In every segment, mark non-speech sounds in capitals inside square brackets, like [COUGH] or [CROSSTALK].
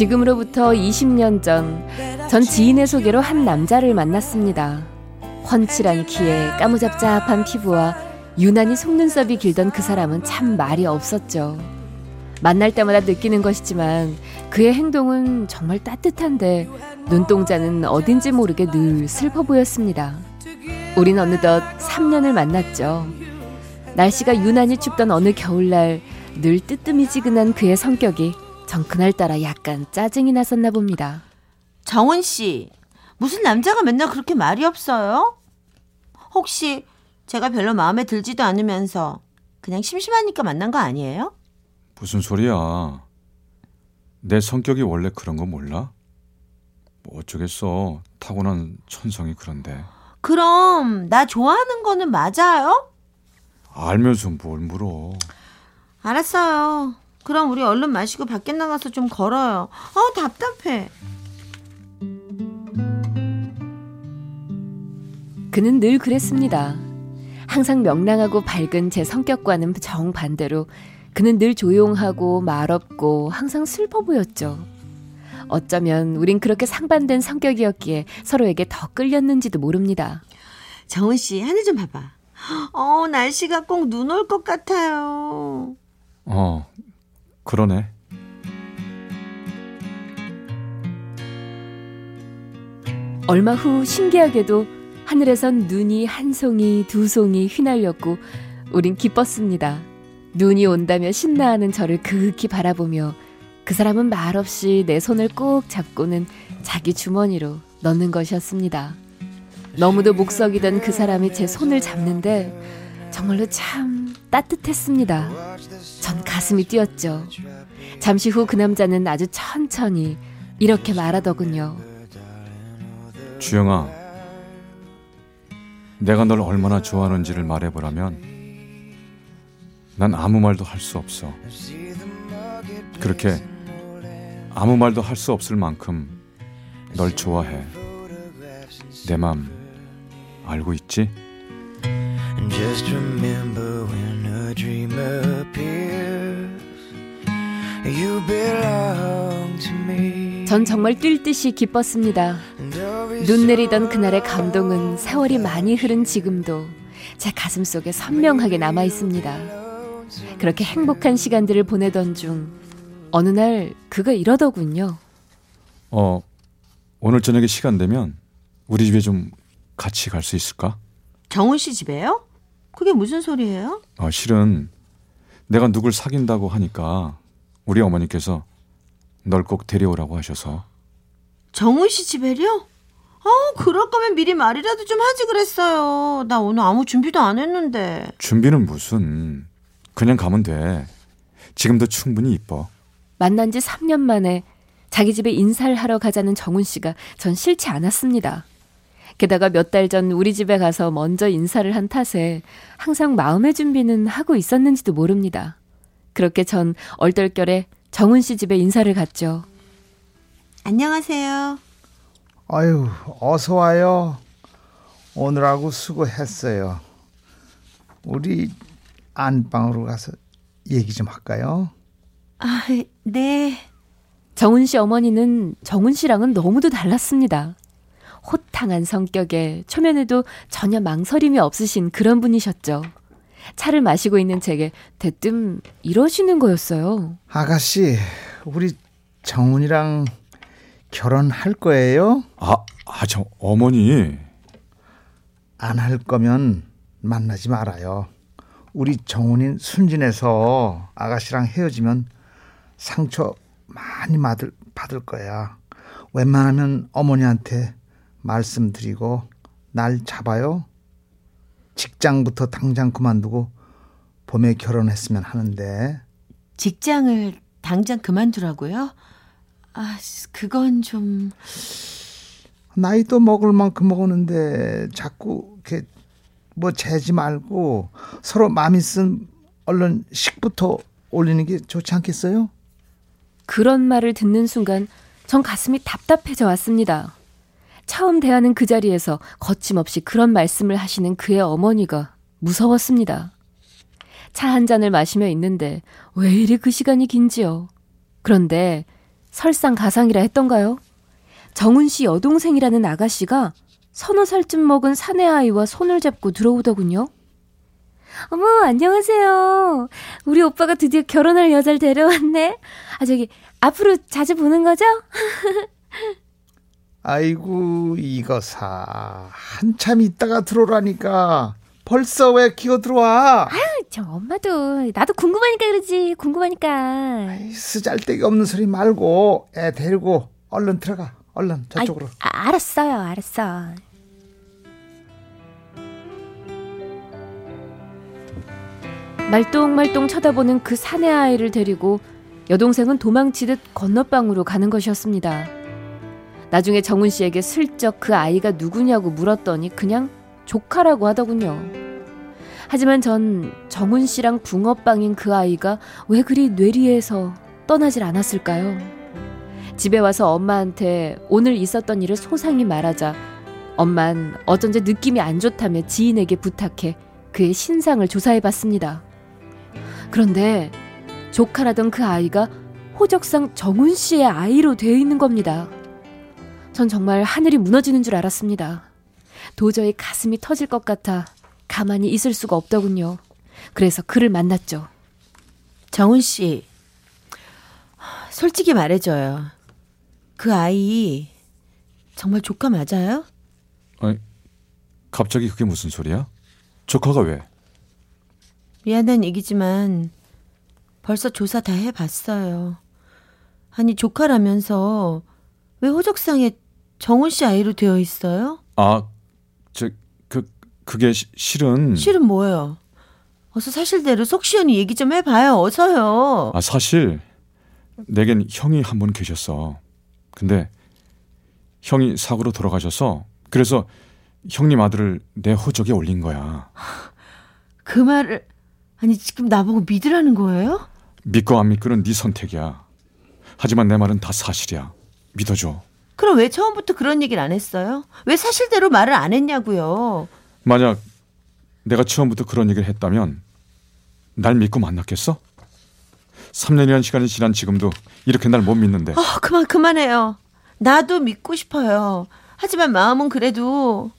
지금으로부터 20년 전, 전 지인의 소개로 한 남자를 만났습니다. 훤칠한 키에 까무잡잡한 피부와 유난히 속눈썹이 길던 그 사람은 참 말이 없었죠. 만날 때마다 느끼는 것이지만 그의 행동은 정말 따뜻한데 눈동자는 어딘지 모르게 늘 슬퍼 보였습니다. 우린 어느덧 3년을 만났죠. 날씨가 유난히 춥던 어느 겨울날 늘 뜨뜨미지근한 그의 성격이 전 그날따라 약간 짜증이 났었나 봅니다. 정은 씨, 무슨 남자가 맨날 그렇게 말이 없어요? 혹시 제가 별로 마음에 들지도 않으면서 그냥 심심하니까 만난 거 아니에요? 무슨 소리야? 내 성격이 원래 그런 거 몰라? 뭐 어쩌겠어. 타고난 천성이 그런데. 그럼 나 좋아하는 거는 맞아요? 알면서 뭘 물어. 알았어요. 그럼 우리 얼른 마시고 밖에 나가서 좀 걸어요. 아, 답답해. 그는 늘 그랬습니다. 항상 명랑하고 밝은 제 성격과는 정반대로 그는 늘 조용하고 말없고 항상 슬퍼 보였죠. 어쩌면 우린 그렇게 상반된 성격이었기에 서로에게 더 끌렸는지도 모릅니다. 정은 씨, 하늘 좀 봐봐. 어, 날씨가 꼭 눈 올 것 같아요. 어, 그러네. 얼마 후 신기하게도 하늘에선 눈이 한 송이, 두 송이 휘날렸고 우린 기뻤습니다. 눈이 온다며 신나하는 저를 그윽히 바라보며 그 사람은 말없이 내 손을 꼭 잡고는 자기 주머니로 넣는 것이었습니다. 너무도 목석이던 그 사람이 제 손을 잡는데 정말로 참 따뜻했습니다. 전 가슴이 뛰었죠. 잠시 후 그 남자는 아주 천천히 이렇게 말하더군요. 주영아, 내가 널 얼마나 좋아하는지를 말해보라면 난 아무 말도 할 수 없어. 그렇게 아무 말도 할 수 없을 만큼 널 좋아해. 내 맘 알고 있지? 전 정말 뛸 듯이 기뻤습니다. 눈 내리던 그날의 감동은 세월이 많이 흐른 지금도 제 가슴 속에 선명하게 남아 있습니다. 그렇게 행복한 시간들을 보내던 중 어느 날 그가 이러더군요. 어, 오늘 저녁에 시간 되면 우리 집에 좀 같이 갈 수 있을까? 정훈 씨 집에요? 그게 무슨 소리예요? 어, 실은 내가 누굴 사귄다고 하니까 우리 어머니께서 널 꼭 데려오라고 하셔서. 정훈 씨 집에요? 아, 그럴 거면 미리 말이라도 좀 하지 그랬어요. 나 오늘 아무 준비도 안 했는데. 준비는 무슨. 그냥 가면 돼. 지금도 충분히 이뻐. 만난 지 3년 만에 자기 집에 인사를 하러 가자는 정훈 씨가 전 싫지 않았습니다. 게다가 몇 달 전 우리 집에 가서 먼저 인사를 한 탓에 항상 마음의 준비는 하고 있었는지도 모릅니다. 그렇게 전 얼떨결에 정훈 씨 집에 인사를 갔죠. 안녕하세요. 아유, 어서 와요. 오늘하고 수고했어요. 우리 안방으로 가서 얘기 좀 할까요? 아, 네. 정훈 씨 어머니는 정훈 씨랑은 너무도 달랐습니다. 호탕한 성격에 초면에도 전혀 망설임이 없으신 그런 분이셨죠. 차를 마시고 있는 제게 대뜸 이러시는 거였어요. 아가씨, 우리 정훈이랑 결혼할 거예요? 아, 아, 저 어머니. 안 할 거면 만나지 말아요. 우리 정훈이 순진해서 아가씨랑 헤어지면 상처 많이 받을, 받을 거야. 웬만하면 어머니한테 말씀드리고 날 잡아요. 직장부터 당장 그만두고 봄에 결혼했으면 하는데 직장을 당장 그만두라고요? 아, 그건 좀 나이도 먹을 만큼 먹었는데 자꾸 이렇게 뭐 재지 말고 서로 마음 있음 얼른 식부터 올리는 게 좋지 않겠어요? 그런 말을 듣는 순간 전 가슴이 답답해져 왔습니다. 처음 대하는 그 자리에서 거침없이 그런 말씀을 하시는 그의 어머니가 무서웠습니다. 차 한 잔을 마시며 있는데 왜 이리 그 시간이 긴지요? 그런데 설상가상이라 했던가요? 정훈 씨 여동생이라는 아가씨가 서너 살쯤 먹은 사내 아이와 손을 잡고 들어오더군요. 어머, 안녕하세요. 우리 오빠가 드디어 결혼할 여자를 데려왔네. 아, 저기, 앞으로 자주 보는 거죠? [LAUGHS] 아이고, 이거 사. 한참 있다가 들어오라니까. 벌써 왜 기어 들어와? 아유, 저 엄마도, 나도 궁금하니까 그러지. 궁금하니까. 쓰잘데기 없는 소리 말고, 애 데리고, 얼른 들어가. 얼른 저쪽으로. 아이, 아, 알았어요, 알았어. 말똥말똥 쳐다보는 그 사내 아이를 데리고 여동생은 도망치듯 건너방으로 가는 것이었습니다. 나중에 정훈 씨에게 슬쩍 그 아이가 누구냐고 물었더니 그냥 조카라고 하더군요. 하지만 전 정훈 씨랑 붕어빵인 그 아이가 왜 그리 뇌리에서 떠나질 않았을까요? 집에 와서 엄마한테 오늘 있었던 일을 소상히 말하자 엄만 어쩐지 느낌이 안 좋다며 지인에게 부탁해 그의 신상을 조사해 봤습니다. 그런데 조카라던 그 아이가 호적상 정훈 씨의 아이로 되어 있는 겁니다. 전 정말 하늘이 무너지는 줄 알았습니다. 도저히 가슴이 터질 것 같아 가만히 있을 수가 없더군요. 그래서 그를 만났죠. 정훈 씨, 솔직히 말해줘요. 그 아이 정말 조카 맞아요? 아니, 갑자기 그게 무슨 소리야? 조카가 왜? 미안한 얘기지만 벌써 조사 다 해봤어요. 아니 조카라면서 왜 호적상에 정훈 씨 아이로 되어 있어요? 아, 저, 그, 그게 시, 실은. 실은 뭐예요? 어서 사실대로 속 시원히 얘기 좀 해봐요. 어서요. 아, 사실, 내겐 형이 한 분 계셨어. 근데, 형이 사고로 돌아가셔서, 그래서 형님 아들을 내 호적에 올린 거야. [LAUGHS] 그 말을, 아니, 지금 나보고 믿으라는 거예요? 믿고 안 믿고는 네 선택이야. 하지만 내 말은 다 사실이야. 믿어줘. 그럼 왜 처음부터 그런 얘기를 안 했어요? 왜 사실대로 말을 안 했냐고요? 만약 내가 처음부터 그런 얘기를 했다면 날 믿고 만났겠어? 3년이라는 시간이 지난 지금도 이렇게 날 못 믿는데. 아, 그만 그만해요. 나도 믿고 싶어요. 하지만 마음은 그래도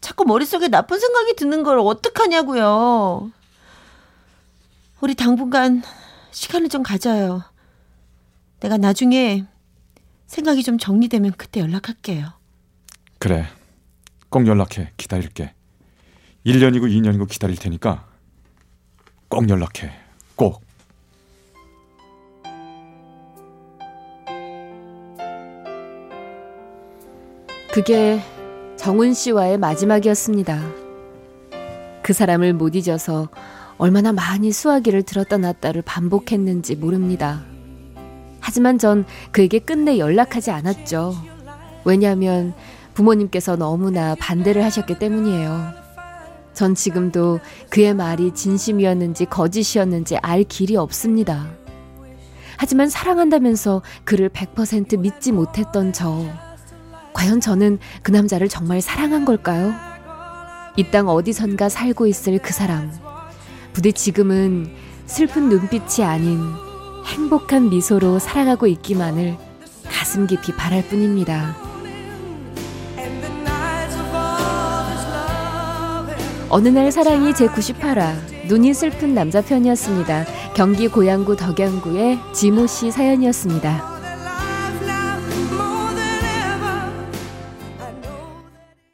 자꾸 머릿속에 나쁜 생각이 드는 걸 어떡하냐고요. 우리 당분간 시간을 좀 가져요. 내가 나중에 생각이 좀 정리되면 그때 연락할게요. 그래. 꼭 연락해. 기다릴게. 1년이고 2년이고 기다릴 테니까 꼭 연락해. 꼭. 그게 정훈 씨와의 마지막이었습니다. 그 사람을 못 잊어서 얼마나 많이 수화기를 들었다 놨다를 반복했는지 모릅니다. 하지만 전 그에게 끝내 연락하지 않았죠. 왜냐하면 부모님께서 너무나 반대를 하셨기 때문이에요. 전 지금도 그의 말이 진심이었는지 거짓이었는지 알 길이 없습니다. 하지만 사랑한다면서 그를 100% 믿지 못했던 저. 과연 저는 그 남자를 정말 사랑한 걸까요? 이 땅 어디선가 살고 있을 그 사람. 부디 지금은 슬픈 눈빛이 아닌 행복한 미소로 살아가고 있기만을 가슴 깊이 바랄 뿐입니다. 어느 날 사랑이 제 98화 눈이 슬픈 남자 편이었습니다. 경기 고양구 덕양구의 지모 씨 사연이었습니다.